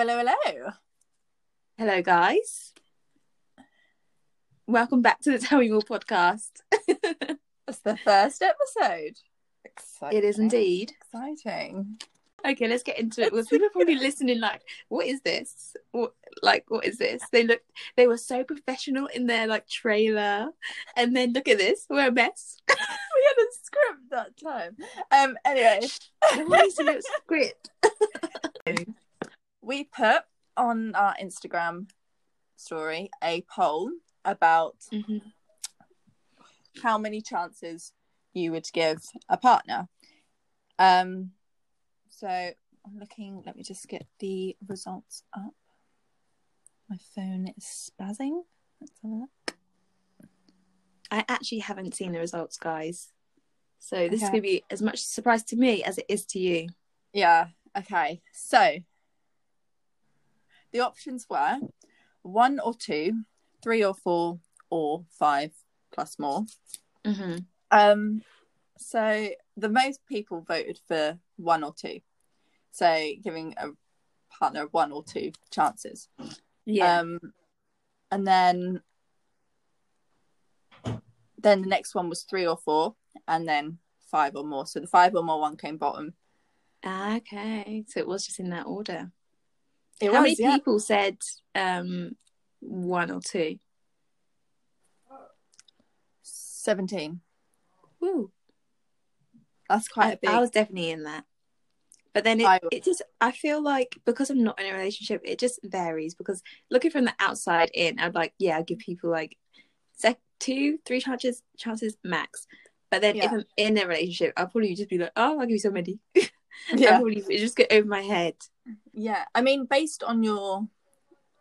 Hello, hello. Hello, guys. Welcome back to the Tell Me More podcast. It's the first episode. Exciting. it is indeed. exciting. Okay, let's get into it. Well, people are probably listening, like, what is this? What, like, what is this? They look, they were so professional in their like trailer, and then look at this, we're a mess. We had a script that time. Um. Anyway, What is it? Script. We put on our Instagram story a poll about Mhm. how many chances you would give a partner. Um. So I'm looking. Let me just get the results up. My phone is spazzing. Let's have a look. I actually haven't seen the results, guys. So this is gonna be as much a surprise to me as it is to you. Yeah. Okay. So the options were one or two, three or four, or five plus more. Mm-hmm. Um. So the most people voted for one or two. So giving a partner one or two chances. Yeah. Um. And then. Then the next one was three or four, and then five or more. So the five or more one came bottom. okay, so it was just in that order. It How was, many yeah. people said um one or two? Seventeen. Woo. That's quite I, a big. I was definitely in that. But then it, I- it just I feel like because I'm not in a relationship, it just varies because looking from the outside in, I'd like, yeah, I'd give people like sec two, three chances chances max. But then if I'm in a relationship, I'll probably just be like, Oh, I'll give you so many. Yeah. probably it just get over my head. Yeah, I mean, based on your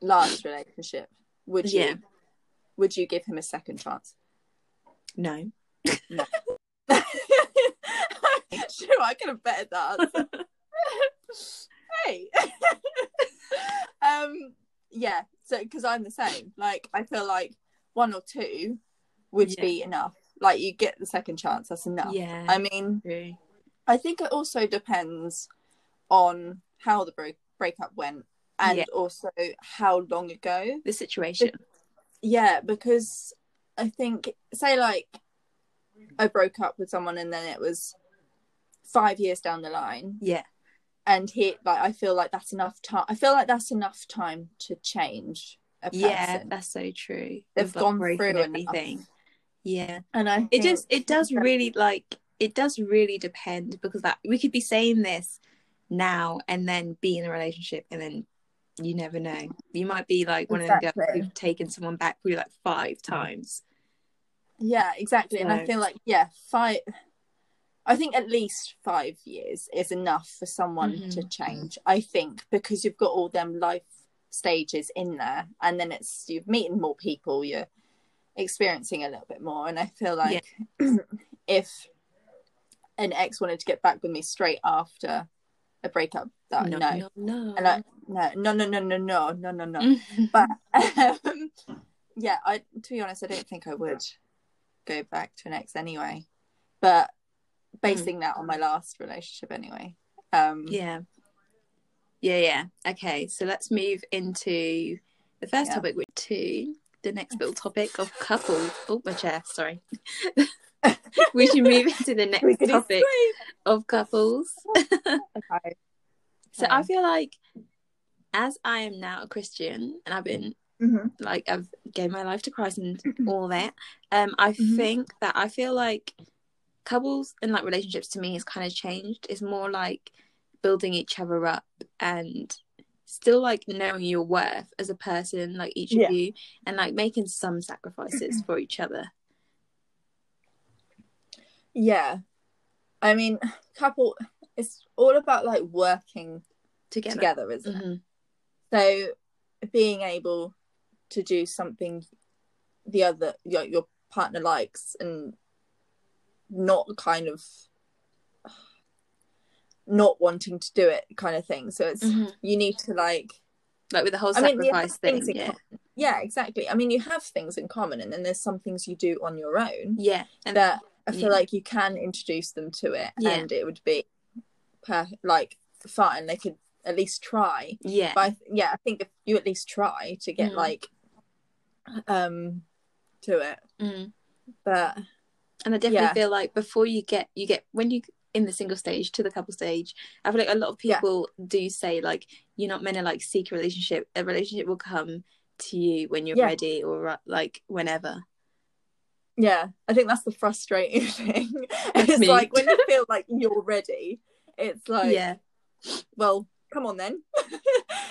last relationship, would you Yeah. would you give him a second chance? No. sure, I could have bettered that. answer. hey, um, yeah. So, because I'm the same. Like, I feel like one or two would Yeah. be enough. Like, you get the second chance. That's enough. Yeah. I mean, True. I think it also depends on how the break breakup went and Yeah. also how long ago. The situation. Yeah, because I think say like I broke up with someone and then it was five years down the line Yeah. and he like I feel like that's enough time I feel like that's enough time to change a person. Yeah, that's so true. They've gone through and enough. everything. Yeah. And I it just it does really like it does really depend because that we could be saying this now and then be in a relationship and then you never know you might be like one of them girls Exactly. who've taken someone back probably like five times Yeah, exactly. And I feel like yeah, five I think at least five years is enough for someone Mhm. to change. I think because you've got all them life stages in there, and then it's you're meeting more people, you're experiencing a little bit more. And I feel like if an ex wanted to get back with me straight after a breakup, that no, no no and I, no, no, no, no, no, no, no, no, no. no But um, yeah, I to be honest, I don't think I would go back to an ex anyway. But basing that on my last relationship anyway. Um yeah yeah yeah okay so let's move into the first Yeah. topic which to the next little topic of couples oh my chair sorry we should move into the next topic of couples okay. So. I feel like as I am now a Christian and I've been Mhm. like I've gave my life to Christ and all that, um, I Mhm. think that I feel like couples and like relationships to me has kind of changed. It's more like building each other up and still like knowing your worth as a person, like each Yeah. of you, and like making some sacrifices for each other. Yeah. I mean, couple it's all about like working Together. together, isn't it? Mhm. So being able to do something the other your, your partner likes and not kind of not wanting to do it kind of thing. So it's Mhm. you need to like Like with the whole I mean, sacrifice thing. things Yeah. common. Yeah, exactly. I mean, you have things in common, and then there's some things you do on your own Yeah. And that I feel yeah. like you can introduce them to it, Yeah. and it would be per- like fine. They could at least try. Yeah. But I, yeah, I think if you at least try to get Mm. like um to it, Mm. but And I definitely Yeah. feel like before you get you get when you in the single stage to the couple stage, I feel like a lot of Yeah. people do say like you're not meant to like seek a relationship. A relationship will come to you when you're Yeah. ready or like whenever. Yeah, I think that's the frustrating thing. It's like when you feel like you're ready, it's like, yeah. well, come on then.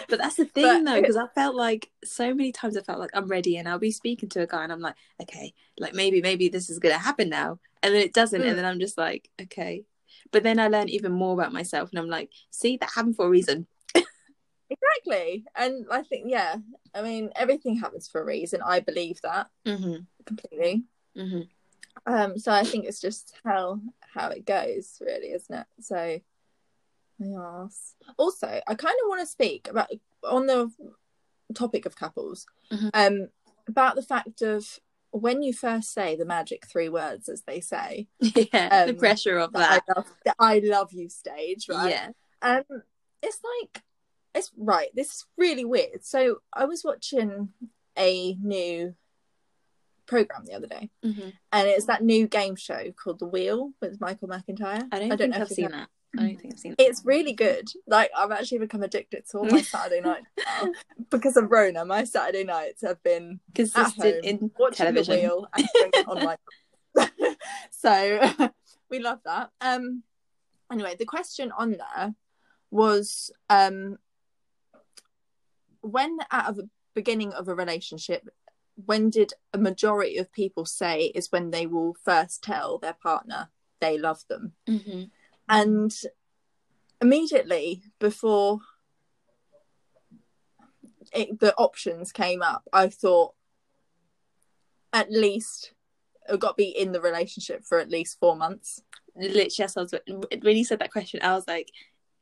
But that's the thing But though, because I felt like so many times I felt like I'm ready and I'll be speaking to a guy and I'm like, okay, like maybe, maybe this is gonna happen now. And then it doesn't, Mm. and then I'm just like, okay. But then I learn even more about myself and I'm like, see, that happened for a reason. exactly. And I think, yeah, I mean, everything happens for a reason. I believe that Mm-hmm. completely. Mm-hmm. Um, so I think it's just how how it goes, really, isn't it? So yes. Also, I kind of want to speak about on the topic of couples, Mhm. um, about the fact of when you first say the magic three words, as they say, Yeah. the Um, pressure of that that. I love, the I love you stage, right? Yeah. Um, it's like it's right. This is really weird. So I was watching a new program the other day, Mm-hmm. and it's that new game show called The Wheel with Michael McIntyre. I don't, I think I've if you've seen that. I don't think I've seen it. It's really good. Like I've actually become addicted to all my Saturday nights because of Rona. My Saturday nights have been Consistent in watching television. The Wheel and on my. so we love that. Um. Anyway, the question on there was um when at the beginning of a relationship when did a majority of people say is when they will first tell their partner they love them Mm-hmm. and immediately before it, the options came up i thought at least i've got to be in the relationship for at least four months Literally, I was, when you said that question, I was like,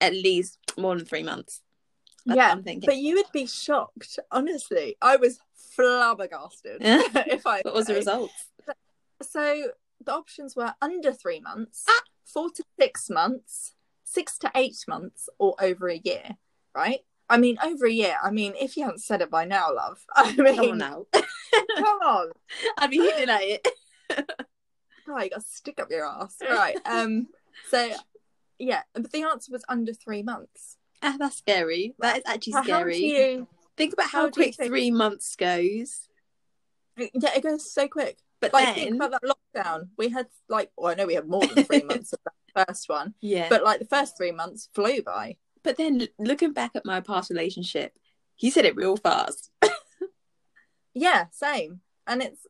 at least more than three months. That's yeah what I'm thinking. but you would be shocked honestly i was flabbergasted if i what was the result? so the options were under three months Ah. four to six months six to eight months or over a year right i mean over a year i mean if you haven't said it by now love i mean Come on now. come on I'd be hitting at it. oh you gotta stick up your ass right um so yeah but the answer was under three months Ah, that's scary. That is actually How- how do scary. you Think about how how, quick three months goes. yeah it goes so quick But like then, think about that lockdown we had like well i know we had more than three months of that first one yeah. But, like the first three months flew by but then looking back at my past relationship, he said it real fast. yeah same and it's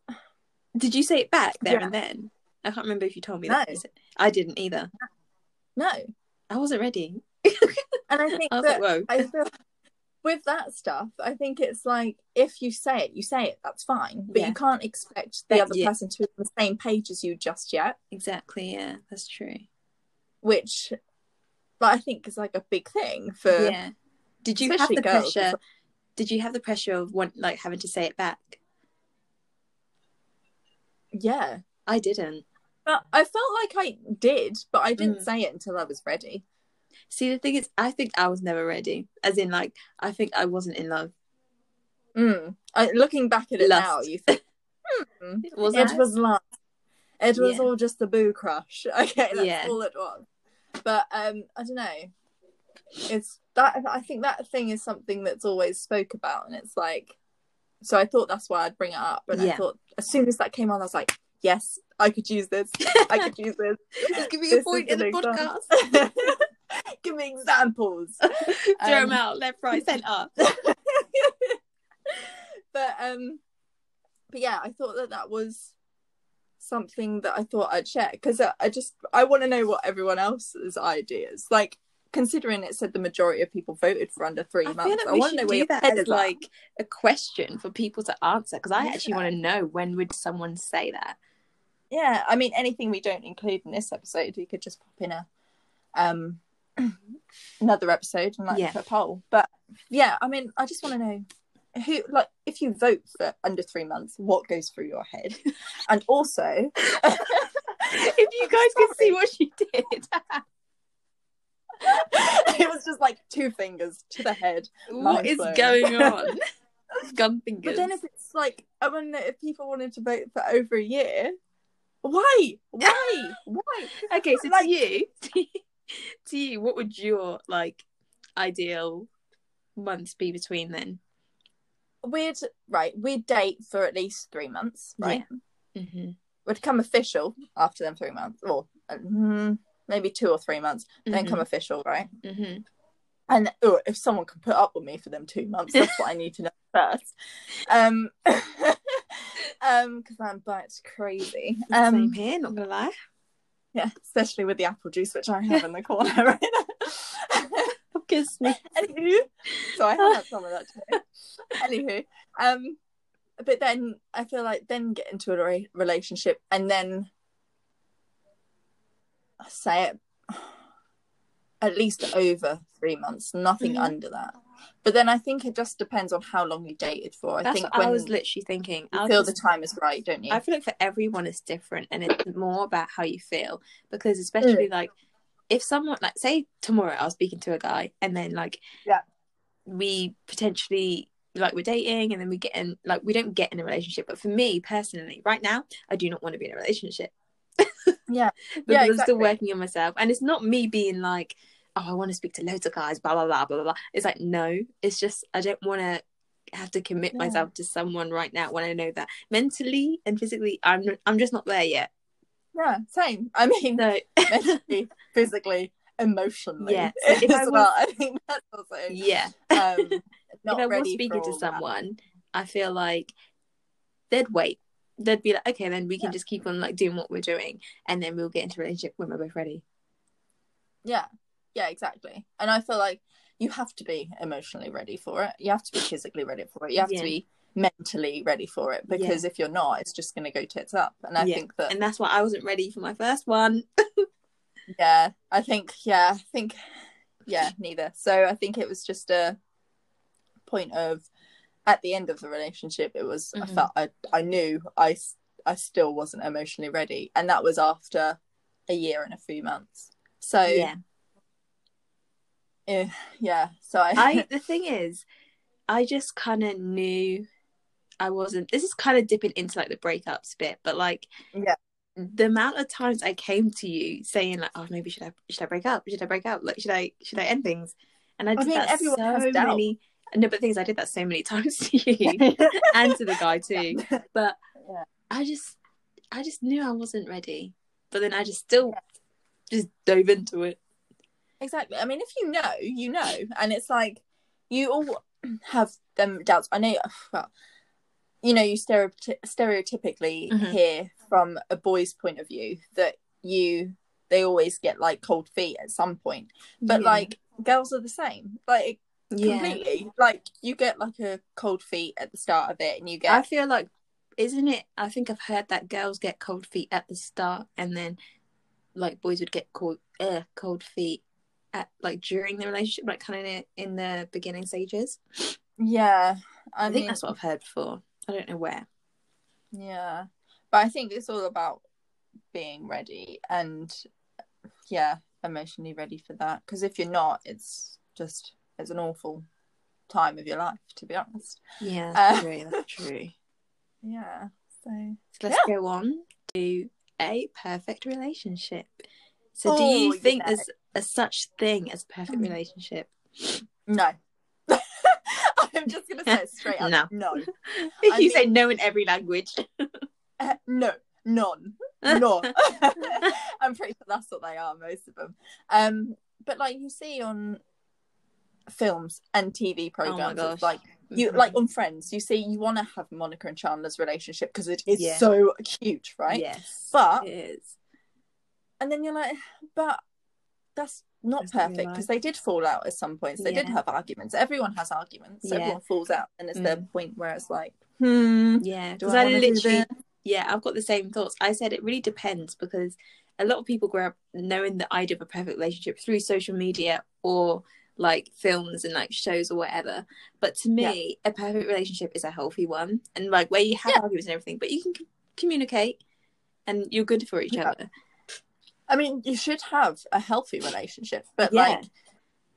Did you say it back there Yeah. and then? I can't remember if you told me No. that. I didn't either. no I wasn't ready. and i think I was that like, whoa. I feel with that stuff, I think it's like if you say it, you say it. That's fine, but Yeah. you can't expect the That- other yeah. person to be on the same page as you just yet. Exactly. Yeah, that's true. Which, but I think is like a big thing for yeah. Did you have the girls, pressure? it's Did you have the pressure of want like having to say it back? yeah. I didn't. But I felt like I did, but I didn't Mm. say it until I was ready. See, the thing is, I think I was never ready. As in, like, I think I wasn't in love. Mm. I, looking back at it Lust. now, you think hmm, Was it I? was love. It was Yeah. all just a boo crush. Okay, that's Yeah. all it was. But um, I don't know. It's that I think that thing is something that's always spoke about, and it's like. So I thought that's why I'd bring it up, and I thought as soon as that came on, I was like, yes, I could use this. I could use this. Just give me a point in the podcast. Give me examples. Throw Um, them out, left, right, centre. but um but yeah i thought that that was something that i thought i'd share because I, I just i want to know what everyone else's ideas like considering it said the majority of people voted for under three I months like i want to know do that as like a question for people to answer because I actually want to know when would someone say that. yeah i mean anything we don't include in this episode we could just pop in a um another episode and like Yeah. a poll but yeah i mean i just want to know who like if you vote for under three months what goes through your head and also if you guys could see what she did. it was just like two fingers to the head. What is blown. going on? Gun fingers. But then if it's like, I wonder if people wanted to vote for over a year, why? Why? Why? okay, so like- to you, to you, what would your like ideal months be between then? We'd right. We'd date for at least three months, right? Mm-hmm. We'd come official after them three months, or uh, mm, maybe two or three months. Then Mhm. come official, right? Mm-hmm. And oh, if someone can put up with me for them two months, that's what I need to know first. Um, um, because I'm bites crazy. Same Um, here, not gonna lie. Yeah, especially with the apple juice which I have in the corner right now. Kiss me. Anywho, so I have had some of that today. Anywho, um, but then I feel like then get into a re- relationship and then say it at least over three months, nothing Mhm. under that. But then I think it just depends on how long you dated for. I That's think I was literally thinking. I feel was the time is right, don't you? I feel like for everyone it's different and it's more about how you feel because mm. especially like if someone like say tomorrow I was speaking to a guy and then like Yeah. we potentially like we're dating and then we get in like we don't get in a relationship but for me personally right now I do not want to be in a relationship Yeah. because Yeah, I'm still working on myself and it's not me being like oh I want to speak to loads of guys blah blah blah blah blah, it's like no it's just I don't want to have to commit Yeah. myself to someone right now when I know that mentally and physically I'm I'm just not there yet. Yeah, same. I mean, No. mentally, physically, emotionally. Yeah, so if I as was- well. I think that's also yeah. um, not if I was speaking to all that. someone, I feel like they'd wait. They'd be like, okay, then we can Yeah. just keep on like doing what we're doing, and then we'll get into a relationship when we're both ready. Yeah, yeah, exactly. And I feel like you have to be emotionally ready for it. You have to be physically ready for it. You have Yeah. to be mentally ready for it because if you're not, it's just going to go tits up. And I Yeah. think that And that's why I wasn't ready for my first one. yeah, I think yeah, I think yeah, neither. So I think it was just a point of at the end of the relationship, it was I Mhm. felt I I knew i i still wasn't emotionally ready, and that was after a year and a few months. So yeah. Eh, yeah. So I, I the thing is, I just kind of knew I wasn't. This is kind of dipping into like the breakups bit, but like, Yeah. the amount of times I came to you saying like, "Oh, maybe should I should I break up? Should I break up? Like, should I should I end things?" And I did mean, that so doubt. many. No, but things I did that so many times to you and to the guy too. But Yeah. I just, I just knew I wasn't ready. But then I just still, just dove into it. Exactly. I mean, if you know, you know, and it's like you all have them doubts. I know. Well, you know, you stereoty- stereotypically Mhm. hear from a boy's point of view that you they always get like cold feet at some point, but Yeah. like girls are the same. Like yeah. completely. Like you get like a cold feet at the start of it, and you get I feel like, isn't it? I think I've heard that girls get cold feet at the start, and then like boys would get cold, uh, cold feet at like during the relationship, like kind of in the beginning stages. yeah. I, I, mean, think that's what I've heard before. I don't know where. Yeah. But I think it's all about being ready and yeah, emotionally ready for that. Because if you're not, it's just it's an awful time of your life, to be honest. Yeah, Uh, that's true. That's true. Yeah. So So let's go on to a perfect relationship. So, do Oh, you think yeah. there's a such thing as a perfect Mm. relationship? no. I'm just gonna say it straight up. No. No. you I say no in every language. Uh, no. None. None. I'm pretty sure that's what they are, most of them. Um, but like you see on films and TV programs, gosh. it's like you Mhm. like on Friends, you see you want to have Monica and Chandler's relationship because it is Yeah. so cute, right? Yes, But- it is. And then you're like, but that's not That's perfect because they did fall out at some points. They did have arguments. Everyone has arguments. Yeah. Everyone falls out, and it's the Mm. point where it's like, hmm, Yeah, do because I, I, literally, yeah, I've got the same thoughts. I said it really depends because a lot of people grow up knowing the idea of a perfect relationship through social media or like films and like shows or whatever. But to me, a perfect relationship is a healthy one, and like where you have Yeah. arguments and everything, but you can c- communicate and you're good for each Yeah. other. I mean, you should have a healthy relationship, but Yeah. like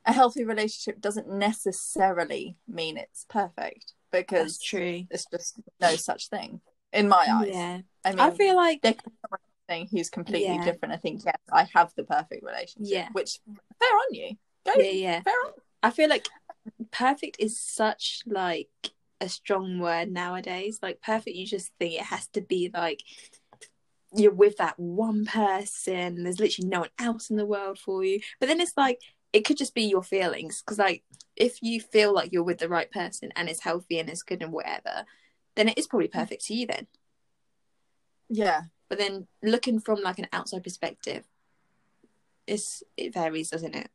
a healthy relationship doesn't necessarily mean it's perfect because That's true. it's just no such thing in my eyes. Yeah. I mean, I feel like there could be someone listening who's completely Yeah. different. I think yes, I have the perfect relationship. Yeah. which fair on you. Go yeah, yeah. fair on. I feel like perfect is such like a strong word nowadays. Like perfect, you just think it has to be like you're with that one person. There's literally no one else in the world for you. But then it's like it could just be your feelings because like if you feel like you're with the right person and it's healthy and it's good and whatever, then it is probably mm. perfect to you then. Yeah, But then looking from like an outside perspective, it's it varies, doesn't it?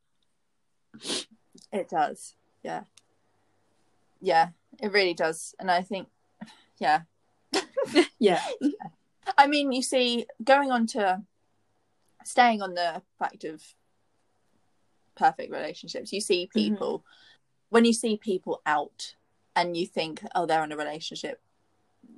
it does. Yeah, yeah, it really does. And I think, yeah, Yeah. I mean, you see, going on to staying on the fact of perfect relationships, you see mm-hmm. people when you see people out and you think, oh, they're in a relationship,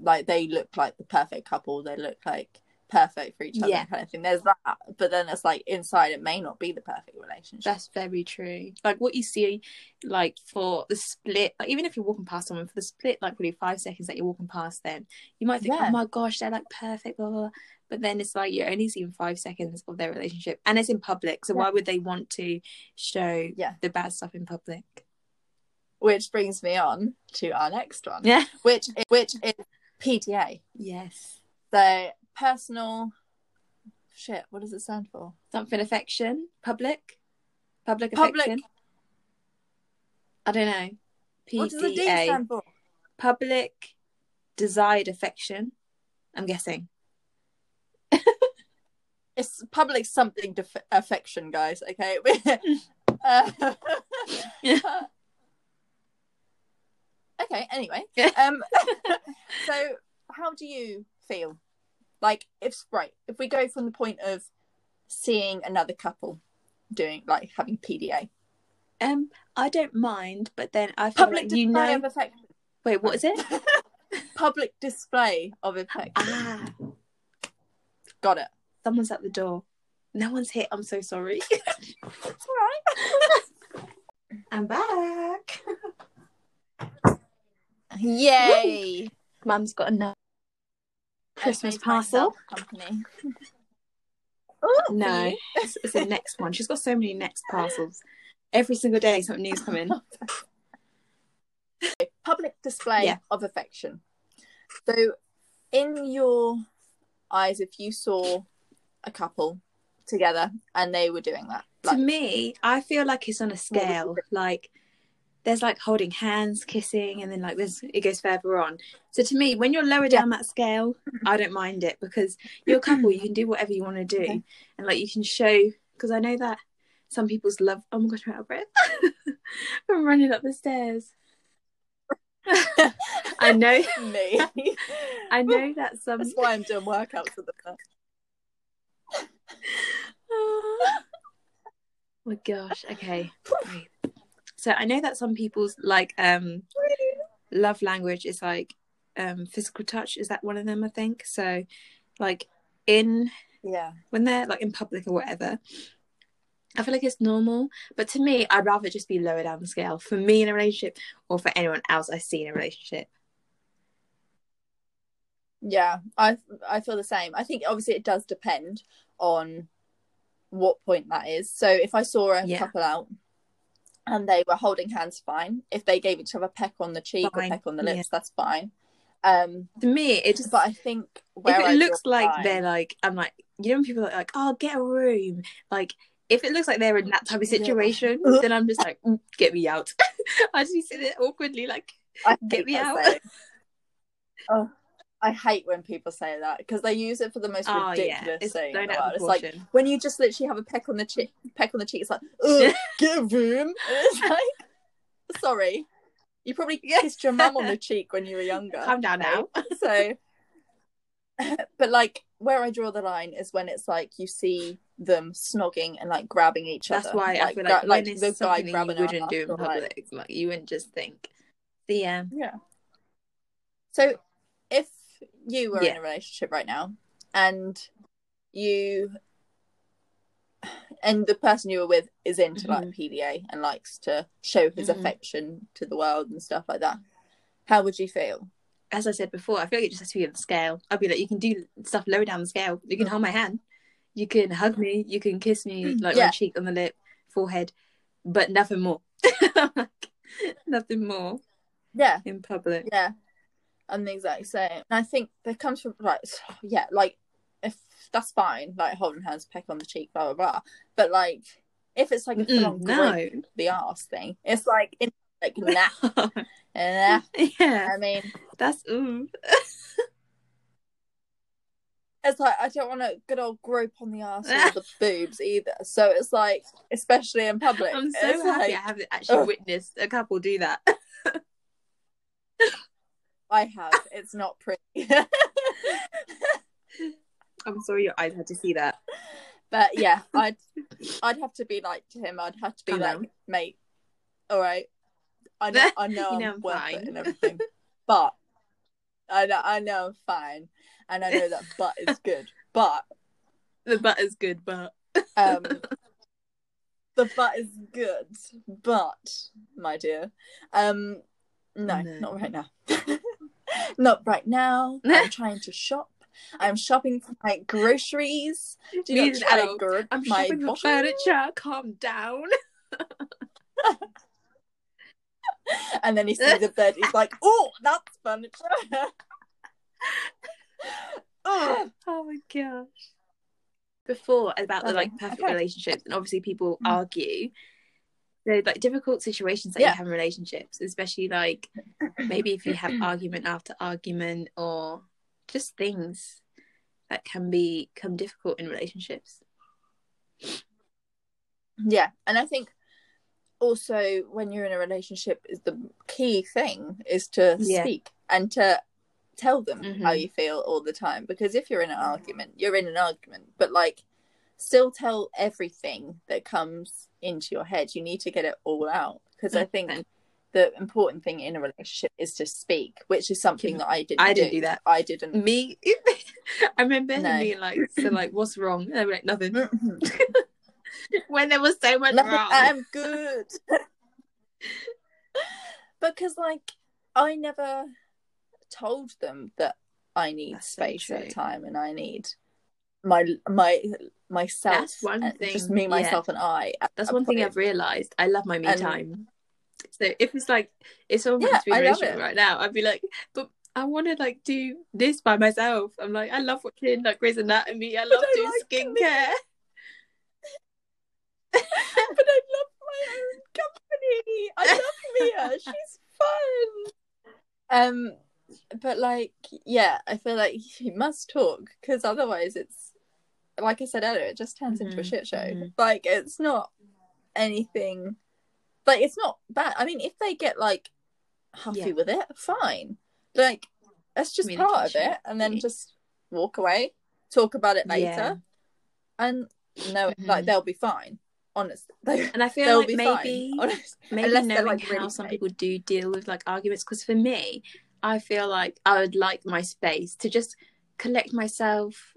like they look like the perfect couple, they look like perfect for each other, Yeah. kind of thing. There's that, but then it's like inside, it may not be the perfect relationship. That's very true. Like what you see, like for the split, like even if you're walking past someone for the split, like probably five seconds that you're walking past them, you might think, oh Yeah. oh my gosh, they're like perfect, blah, blah, blah. But then it's like you're only seeing five seconds of their relationship and it's in public. So Yeah. why would they want to show Yeah. the bad stuff in public? Which brings me on to our next one, Yeah. which is, which is PDA. Yes. So personal shit. What does it stand for? Something affection, public, public Public- affection. I don't know. What does the D stand for? public desired affection. I'm guessing. It's public something def- affection, guys. Okay. uh, okay. Anyway, um, so how do you feel? Like, if right, if we go from the point of seeing another couple doing like having PDA, Um, I don't mind, but then I feel public like display you know. of affection, Wait, what is it? public display of affection. ah, Got it. someone's at the door. No one's hit. I'm so sorry. It's all right. I'm back. Yay! Mum's got another Christmas parcel. myself Company. No, it's, it's the next one. She's got so many next parcels. Every single day, something new's coming. public display Yeah. of affection. So, in your eyes, if you saw a couple together and they were doing that, to me, I feel like it's on a scale. Like there's like holding hands, kissing, and then like there's it goes further on. So to me, when you're lower down that scale, mm-hmm. I don't mind it because you're a couple. You can do whatever you want to do, Okay. and like you can show. Because I know that some people's love. Oh my gosh, I'm out of breath. I'm running up the stairs. I know. me. I know that some. That's why I'm doing workouts at the minute. oh my gosh. Okay. So I know that some people's like um love language is like um physical touch. Is that one of them? I think so. Like in Yeah. when they're like in public or whatever. I feel like it's normal, but to me, I'd rather just be lower down the scale for me in a relationship or for anyone else I see in a relationship. Yeah, I I feel the same. I think obviously it does depend on what point that is. So if I saw a Yeah. couple out and they were holding hands, fine. If they gave each other a peck on the cheek Fine, or peck on the yeah. lips, that's fine. Um, To me, it just but I think where if it draw looks like line- they're like I'm like you know when people are like oh get a room like if it looks like they're in that type of Yeah. situation then I'm just like "Mm, get me out I just sitting there awkwardly like I Get me out. oh, I hate when people say that because they use it for the most oh yeah ridiculous it's thing. in the world. It's like when you just literally have a peck on the cheek, peck on the cheek. It's like, Ugh, get a room. And it's like, sorry, you probably kissed your mum on the cheek when you were younger. calm down now so, but like where I draw the line is when it's like you see them snogging and like grabbing each that's other. That's why I feel like, gra- when it's something that you wouldn't do in or, like- public like you wouldn't just think so yeah Yeah. So you were in a relationship right now and you and the person you were with is into like Mhm. PDA and likes to show his Mhm. affection to the world and stuff like that, how would you feel? As I said before, I feel like it just has to be on the scale. I'd be like, you can do stuff lower down the scale. You can Mm. hold my hand, you can hug me, you can kiss me like Yeah. on cheek, on the lip, forehead, but nothing more. Nothing more Yeah, in public. yeah, I'm the exact same. And I think that comes from right, yeah, like if that's fine, like holding hands, peck on the cheek, blah blah blah. But like if it's like a full Mm, no. the ass thing, it's like in like nah, nah. yeah, I mean, that's ooh. it's like I don't want a good old grope on the ass or the boobs either. So it's like, especially in public, I'm so happy like, I haven't actually ugh. witnessed a couple do that. I have. It's not pretty. I'm sorry your eyes had to see that. but yeah, I'd I'd have to be like to him. I'd have to be Calm like, down. mate, all right. I know, I know, You I'm I'm worth fine. it and everything, but I know, I know I'm fine, and I know that butt is good, but The butter's good, but um, the butt is good, but my dear, um, no, No. not right now, not right now. I'm trying to shop. I'm shopping for my groceries. Do Me not try to adult, grip I'm my shopping for furniture. Calm down. And then he sees a bed. He's like, "Oh, that's furniture." Ugh. Oh my gosh. Before about the like perfect okay. relationships, and obviously people Mm. argue. So like difficult situations that Yeah. you have in relationships, especially like maybe if you have argument after argument or just things that can be become difficult in relationships. Yeah, and I think also when you're in a relationship, is the key thing is to Yeah. speak and to tell them how Mhm. you feel all the time. Because if you're in an argument, you're in an argument, but like still tell everything that comes into your head. You need to get it all out because I think the important thing in a relationship is to speak, which is something that I didn't. I didn't do that. I didn't. Me, I remember No. being like, "So like, what's wrong?" And they were like, "Nothing." Nothing. Mm-hmm. when there was so much wrong. I'm good. because like I never told them that I need That's so space at a time and I need my my myself. That's one thing, Just me, yeah. myself, and I. That's at one thing. I've realized. I love my me And- time. So if it's like if someone Yeah, to be in I a love relationship right now, I'd be like, but I want to like do this by myself. I'm like, I love watching like Grey's Anatomy. I love I doing like skincare. but I love my own company. I love Mia. She's fun. Um, but like, yeah, I feel like you must talk because otherwise, it's like I said earlier, it just turns into a Mhm, shit show. mhm. Like, it's not anything. Like, it's not bad. I mean, if they get like happy Yeah. with it, fine. Like, that's just part of it, and then just walk away, talk about it later, Yeah. and no, like Mhm. they'll be fine. Honestly, they, And I feel they'll like be maybe fine. Honest. maybe Unless knowing like, how really some fake. people do deal with like arguments because for me i feel like i would like my space to just collect myself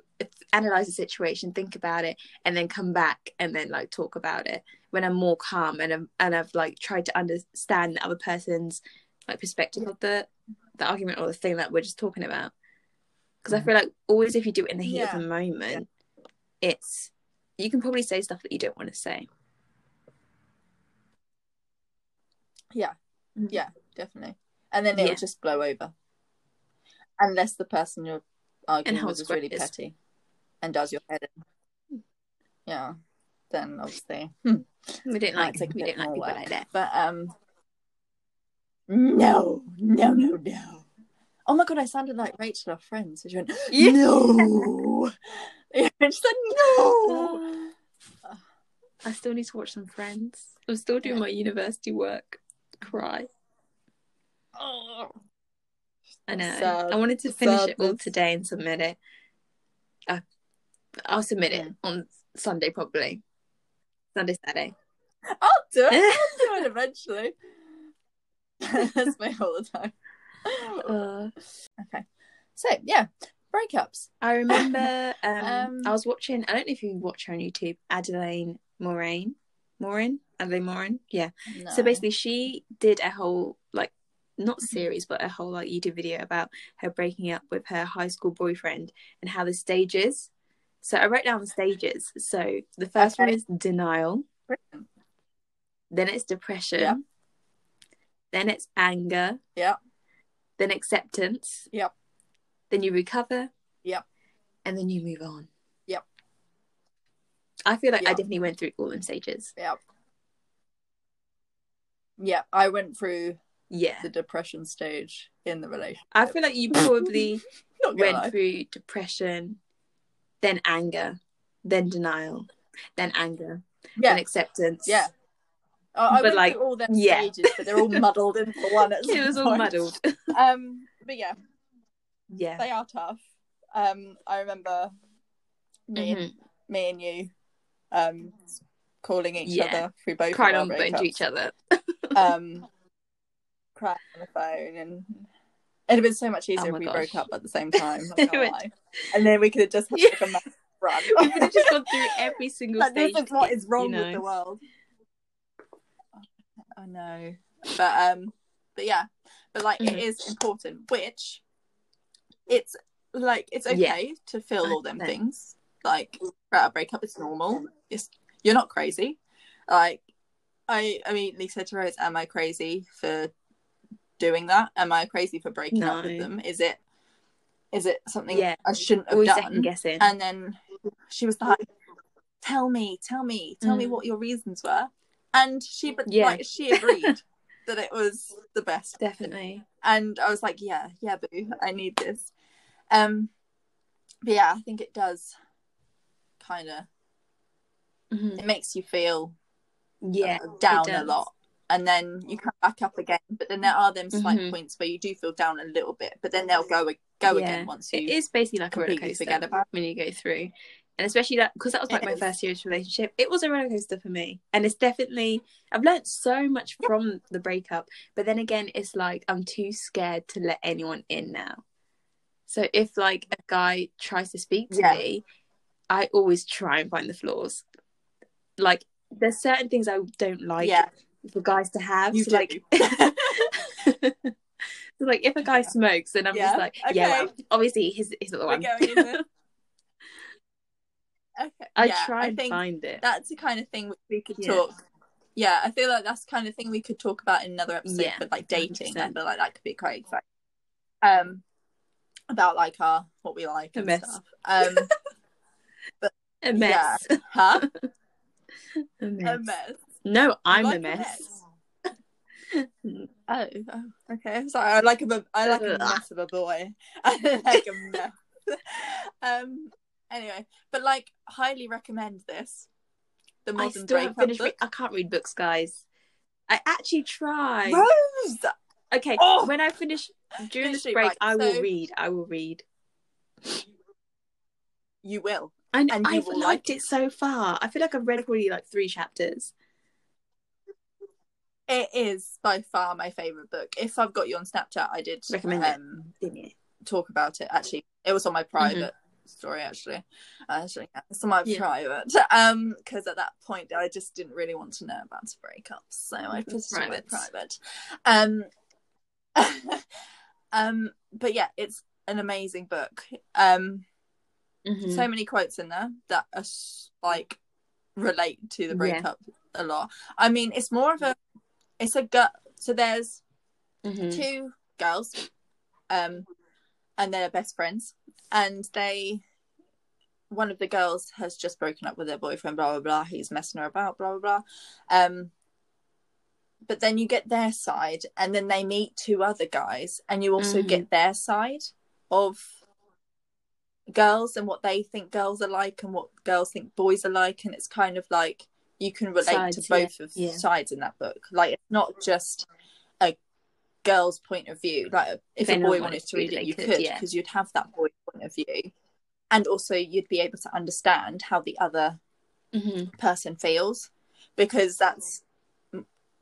analyze the situation think about it and then come back and then like talk about it when i'm more calm and I'm, and i've like tried to understand the other person's like perspective of the the argument or the thing that we're just talking about. Because i feel like always if you do it in the heat of the moment it's you can probably say stuff that you don't want to say. Yeah, Mhm. yeah, definitely. And then it'll Yeah. just blow over, unless the person you're arguing with is really petty and does your head in. Yeah, then obviously hmm, we didn't like we bit don't like people work. like that But um, no, no, no, no. Oh my god, I sounded like Rachel, our Friends. She went, Yeah. no. She said no. I still need to watch some Friends. I'm still doing my university work. Cry. Oh. I know. Sad. I wanted to finish it all today and submit it. Uh, I'll submit it Mm. on Sunday probably. Sunday, Saturday. I'll do it. I'll do it eventually. That's my the time. Uh, Okay. So yeah, breakups. I remember um, Um, I was watching. I don't know if you watch her on YouTube, Adelaine Moraine. Morin, Adelaine Morin. Yeah. No. So basically, she did a whole like not series, but a whole like YouTube video about her breaking up with her high school boyfriend and how the stages. So I wrote down the stages. So the first one is denial, Brilliant. then it's depression, Yep. then it's anger, Yep. then acceptance, Yep. then you recover, Yep. and then you move on. Yep. I feel like I definitely went through all them stages. Yep. Yeah, I went through Yeah. the depression stage in the relationship. I feel like you probably Not went lie. through depression, then anger, then denial, then anger, Yeah, then acceptance. yeah. I, I But, like, all them yeah. stages, but they're all muddled into one. At It some was all muddled. Um, but yeah, yeah. they are tough. Um, I remember me and Mhm. me and you, um, calling each Yeah. other through both Cried on the phone to each other. um, crying on the phone, and it'd have been so much easier Oh if we broke up at the same time. not It gonna would- lie. And then we could have just had Yeah. like a run. we could have just gone through every single like, stage. this is what is wrong you with the world. I know, but um, but yeah, but like it Mhm. is important. Which it's like it's Yeah. okay to feel all them 100%. things. Like throughout a breakup, it's normal. It's you're not crazy. Like I immediately said to Rose, "Am I crazy for doing that? Am I crazy for breaking up with them? Is it is it something Yeah. I shouldn't have Always done?" guessing. And then she was like, "Tell me, tell me, tell me Mm. what your reasons were." And she, but Yeah. like, she agreed that it was the best. Definitely. And I was like, "Yeah, yeah, boo, I need this." Um, but yeah, I think it does kind of Mhm. it makes you feel Yeah. uh, down a lot, and then you come back up again. But then there are them slight Mhm. points where you do feel down a little bit, but then they'll go go Yeah. again once you It is basically like a roller coaster forget about. when you go through. And especially that because that was like It my is. first serious relationship. It was a roller coaster for me. And it's definitely I've learned so much from the breakup. But then again, it's like I'm too scared to let anyone in now. So if like a guy tries to speak to Yeah. me, I always try and find the flaws. Like there's certain things I don't like yeah, for guys to have. you so like So like if a guy smokes, then I'm Yeah, just like, yeah, well, obviously he's he's not the one. okay. I yeah, try I and think find it. that's the kind of thing which we could talk. Yeah, I feel like that's the kind of thing we could talk about in another episode for like dating. I 100%. feel like that could be quite exciting. Um, about like our what we like A and mess. stuff. Um, a mess. huh? a mess. A mess. No, I'm Like a mess. Oh, oh, okay. Sorry, I like a I like a mess of a boy. I like a mess. um. Anyway, but like, highly recommend this. The I still breakup finished. Re- I can't read books, guys. I actually try. Rose, Okay, Oh! when I finish during this break, right, I will so- read. I will read. you will. And, And I've will liked like it so far. I feel like I've read probably like three chapters. It is by far my favorite book. If I've got you on Snapchat, I did Recommend it. um, Didn't you? talk about it. Actually, it was on my private story. Actually, actually, yeah, it's on my Yeah. private. Um, because at that point, I just didn't really want to know about a breakup, so I put it on my Private. Um, um, but yeah, it's an amazing book. Um, Mhm. so many quotes in there that are like relate to the Yeah. breakup a lot. I mean, it's more of a, it's a gut. So there's Mhm. two girls, um, and they're best friends, and they, one of the girls has just broken up with her boyfriend. Blah blah blah. He's messing her about. Blah blah blah. Um, but then you get their side, and then they meet two other guys, and you also Mhm. get their side of girls and what they think girls are like and what girls think boys are like and it's kind of like you can relate Sides, to yeah, both of yeah. sides in that book like it's not just a girl's point of view like if If a boy wanted to read it, you could could, yeah. because you'd have that boy point of view and also you'd be able to understand how the other Mhm. person feels because that's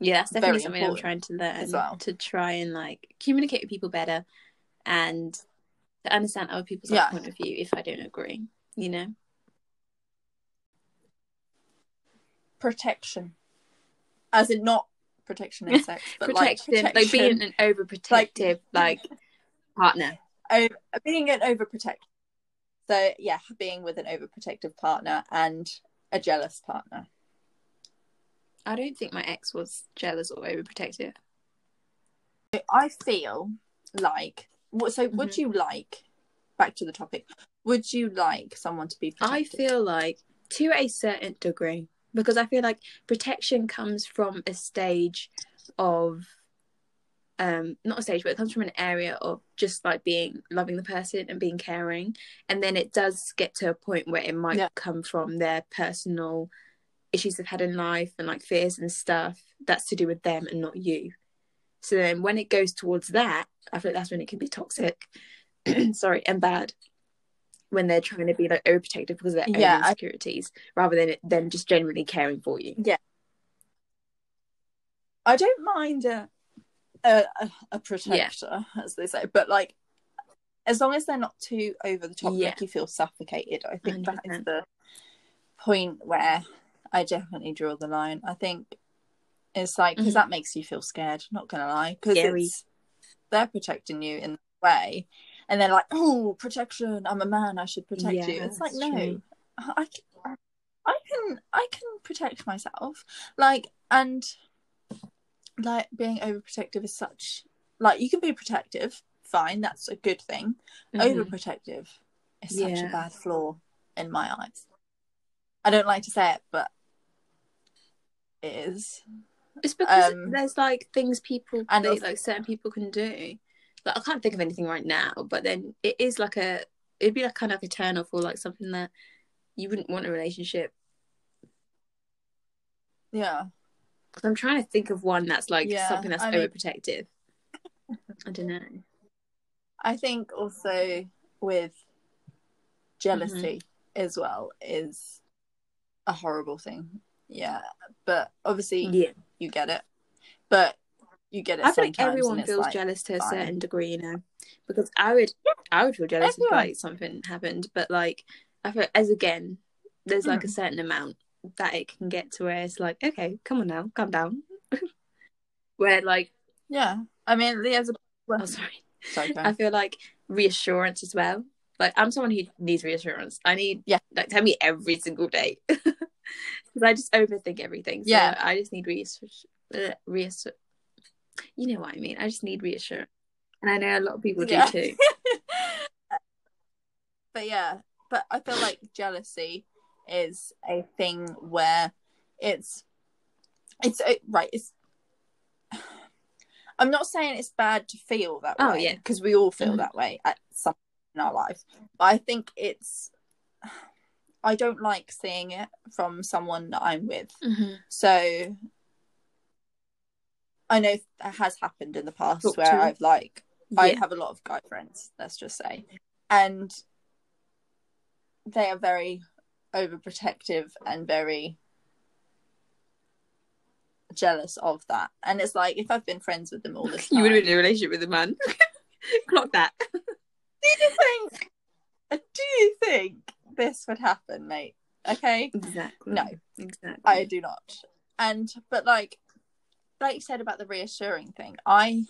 Yeah, that's definitely very something I'm trying to learn as well. to try and like communicate with people better and to to understand other people's Yeah. point of view if I don't agree. You know, protection, as in not protection in sex, but protection, like like, being an overprotective like, partner. o- being an overprotective. So yeah, being with an overprotective partner and a jealous partner. I don't think my ex was jealous or overprotective. I feel like. So would Mm-hmm. you like? Back to the topic. Would you like someone to be? I feel like to a certain degree because I feel like protection comes from a stage of um not a stage but it comes from an area of just like being loving the person and being caring. And then it does get to a point where it might Yeah. come from their personal issues they've had in life and like fears and stuff that's to do with them and not you. So then when it goes towards that i feel like that's when it can be toxic. Sorry and bad when they're trying to be like overprotective because of their Yeah, own I- insecurities rather than them just genuinely caring for you Yeah. I don't mind a a, a, a protector, as they say, but like as long as they're not too over the top, Yeah. make you feel suffocated. I think that is 100%. the point where I definitely draw the line. I think it's like because Mhm. that makes you feel scared. Not gonna lie, because they're protecting you in that way, and they're like, "Oh, protection! I'm a man. I should protect Yeah, you." It's like, no, true. I can, I can, I can protect myself. Like, and like being overprotective is such like you can be protective, fine, that's a good thing. Mhm. Overprotective is such a bad flaw in my eyes. I don't like to say it, but it is. It's because Um, there's like things people and they, like certain people can do. Like I can't think of anything right now, but then it is like a it'd be like kind of like a turn off or like something that you wouldn't want a relationship. Yeah. Because I'm trying to think of one that's like Yeah, something that's I mean- overprotective. I don't know. I think also with jealousy Mm-hmm. as well is a horrible thing. Yeah. But obviously Yeah, you get it. But you get it I feel like everyone feels like, jealous to a fine. certain degree, you know. Because I would, I would feel jealous if like something happened, but like I feel as again, there's like a Hmm. certain amount that it can get to where it's like, okay, come on now, calm down. where like, Yeah. I mean there's a oh sorry, sorry, I feel like reassurance as well. Like I'm someone who needs reassurance. I need, Yeah. like tell me every single day because I just overthink everything. So Yeah. I just need reassurance. uh, reassur. You know what I mean? I just need reassurance, and I know a lot of people Yeah. do too. but yeah, but I feel like jealousy is a thing where it's it's uh, right. It's I'm not saying it's bad to feel that Oh, way yeah. because we all feel Mhm. that way at some point in our life. But I think it's I don't like seeing it from someone that I'm with. Mm-hmm. So I know that has happened in the past Talk where I've like I have a lot of guy friends, let's just say. And they are very overprotective and very jealous of that. And it's like if I've been friends with them all this time. You would have been in a relationship with a man. Clock that. do you think do you think this would happen, mate? Okay? Exactly. No. Exactly. I do not. And but like like you said about the reassuring thing, I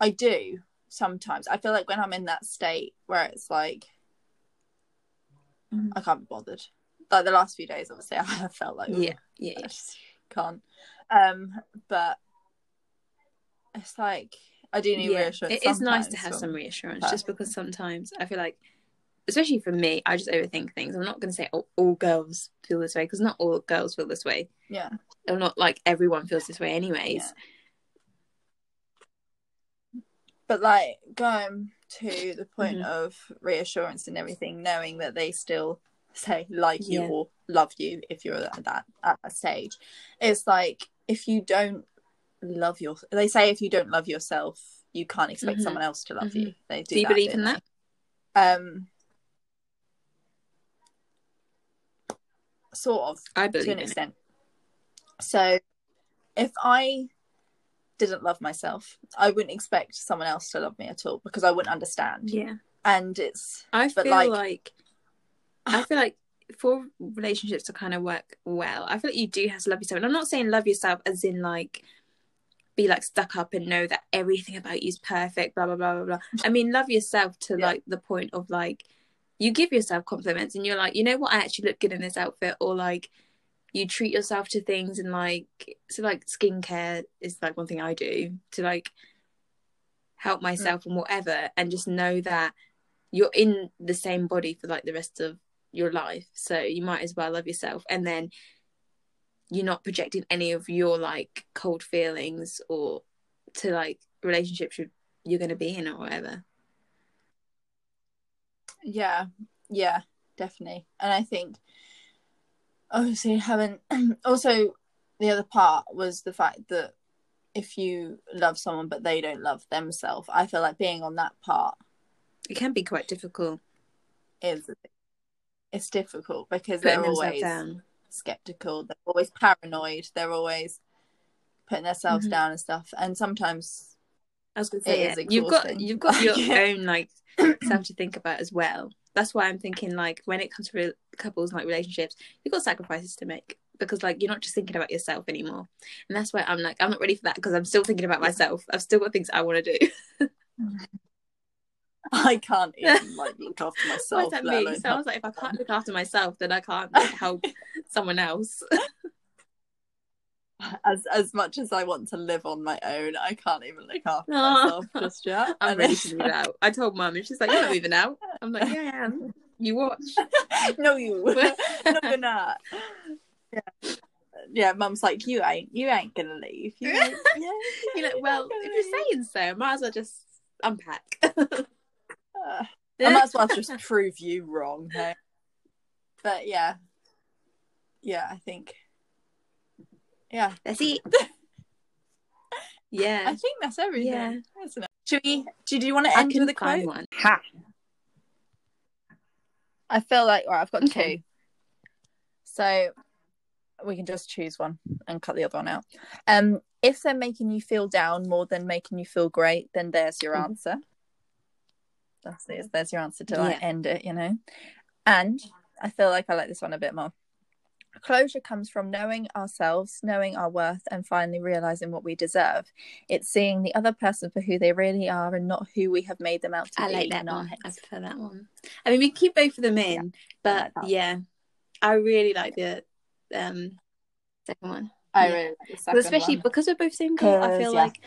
I do sometimes. I feel like when I'm in that state where it's like Mhm. I can't be bothered. Like the last few days obviously I have felt like Yeah. Yeah. I just can't. Um but it's like I do need yeah. reassurance. It is nice to have some reassurance, just because sometimes I feel like, especially for me, I just overthink things. I'm not going to say all, all girls feel this way because not all girls feel this way. Yeah. Or not like everyone feels this way, anyways. Yeah. But like going to the point Mhm. of reassurance and everything, knowing that they still say like you Yeah. or love you if you're at that at that stage, it's like if you don't love your, they say if you don't love yourself, you can't expect Mhm. someone else to love Mhm. you. They do. Do you believe in that? Um, sort of I to an in it. extent. So if I didn't love myself, I wouldn't expect someone else to love me at all because I wouldn't understand. Yeah. and it's I feel like- like, I feel like for relationships to kind of work well, I feel like you do have to love yourself. And I'm not saying love yourself as in like be like stuck up and know that everything about you is perfect, blah blah blah blah blah. I mean, love yourself to Yeah. like the point of like you give yourself compliments and you're like, you know what, I actually look good in this outfit, or like you treat yourself to things and like so like skincare is like one thing I do to like help mm. myself and whatever and just know that you're in the same body for like the rest of your life. So you might as well love yourself. And then you're not projecting any of your like cold feelings or to like relationships you- you're going to be in or whatever Yeah, yeah, definitely. And I think obviously having also the other part was the fact that if you love someone but they don't love themselves, I feel like being on that part it can be quite difficult is it's difficult because putting they're always down skeptical, they're always paranoid, they're always putting themselves Mhm. down and stuff. And sometimes I was It say is yeah, you've got you've got your own like self to think about as well. That's why I'm thinking like when it comes to re- couples like relationships, you've got sacrifices to make because like you're not just thinking about yourself anymore, and that's why I'm like I'm not ready for that because I'm still thinking about myself. I've still got things I want to do. I can't even like look after myself. What does that mean? So I was like, if I can't look after myself, then I can't like, help someone else. As as much as I want to live on my own, I can't even look after No. myself just yet. I'm And ready to move out. I told mum, and she's like, "You're not moving out." I'm like, "Yeah, I am. You watch." no, you, no, you're not. Yeah, yeah. Mum's like, you ain't, you ain't gonna leave. You ain't, yeah, You're like, "Well, gonna if you're leave." saying so, I might as well just unpack." Uh, I might as well just prove you wrong. Hey? But yeah, yeah, I think, yeah, That's it. Yeah. I think that's everything. Yeah. Isn't it? Should we? Do, do you want to I end with a quote? one. Ha. I feel like right, I've got Okay. two. So we can just choose one and cut the other one out. Um if they're making you feel down more than making you feel great, then there's your Mhm. answer. That's it. There's your answer to like Yeah. end it, you know. And I feel like I like this one a bit more. Closure comes from knowing ourselves, knowing our worth, and finally realizing what we deserve. It's seeing the other person for who they really are and not who we have made them out to I be like that in our one. I heads. prefer that one. I mean, we keep both of them in, but like yeah, I really like the um second one. I Yeah. really like the But second especially one. because we're both single, I feel yeah. like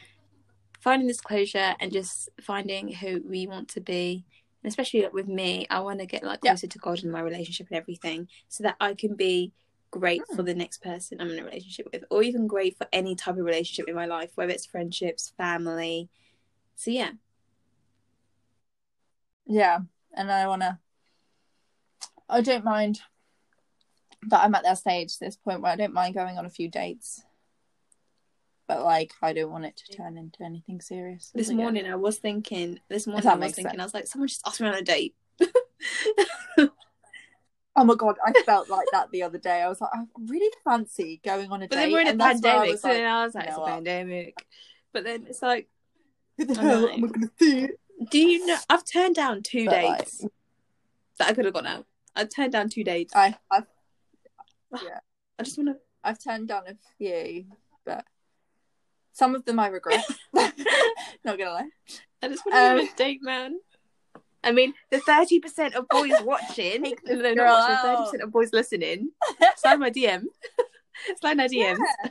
finding this closure and just finding who we want to be. Especially like, with me, I want to get like Yeah. closer to God in my relationship and everything, so that I can be great Hmm. for the next person I'm in a relationship with, or even great for any type of relationship in my life, whether it's friendships, family. So yeah, Yeah, and I wanna. I don't mind that I'm at that stage, this point where I don't mind going on a few dates, but like I don't want it to turn into anything serious. this morning I was thinking. This morning I was thinking. sense. I was like, someone just asked me on a date. Oh my god, I felt like that the other day. I was like, I really fancy going on a But date. then we're in a pandemic, so then I was like, you it's a pandemic. But then it's like, Who the hell am I gonna see? do you know? I've turned down two But, like, dates that I could have gone out. I turned down two dates. I, I've, I just want to. I've turned down a few, but some of them I regret. Not gonna lie. I just want to Um, a date, man. I mean, the thirty percent of boys watching, no, no, not watching, thirty percent of boys listening. Slide my DM. Slide my DMs. Yeah.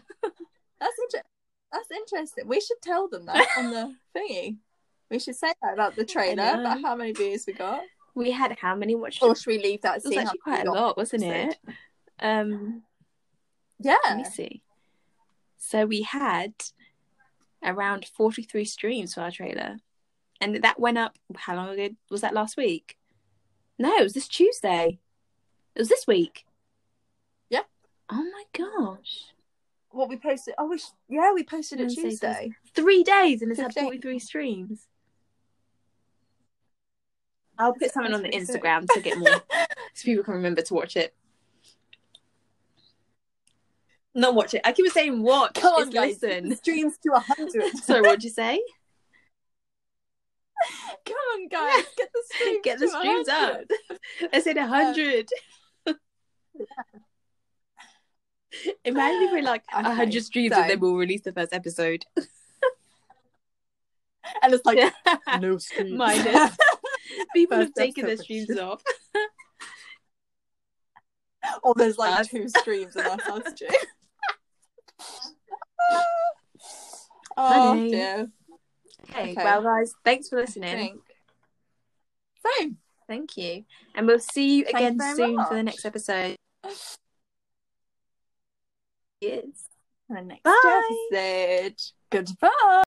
That's inter- that's interesting. We should tell them that on the thingy. We should say that about the trailer, about how many views we got. We had how many watched? Or should we leave that? it was actually quite a lot, wasn't it? Um, Yeah. let me see. So we had around forty-three streams for our trailer, and that went up. How long ago was that? Last week? No, it was this Tuesday. It was this week. Yeah. Oh my gosh. What we posted? Oh, we yeah, we posted it Tuesday. Three days and it's had 43 streams. I'll put something on the Instagram to get more so people can remember to watch it. Not watch it. I keep saying watch. Come on, guys. listen. Streams to a hundred. Sorry, what'd you say? Come on, guys, get the streams, Get the streams 100. up. I said a um, hundred. Imagine if we're like a Okay, hundred streams so- and then we'll release the first episode. and it's like no streams. Minus. People have taken their episode. streams off. or there's like Us. two streams and that's us two. oh Funny. dear. Okay, Okay. well, guys, thanks for listening. Same. Thank you, and we'll see you again you soon for the next episode. Yes. The next Bye. episode. Goodbye.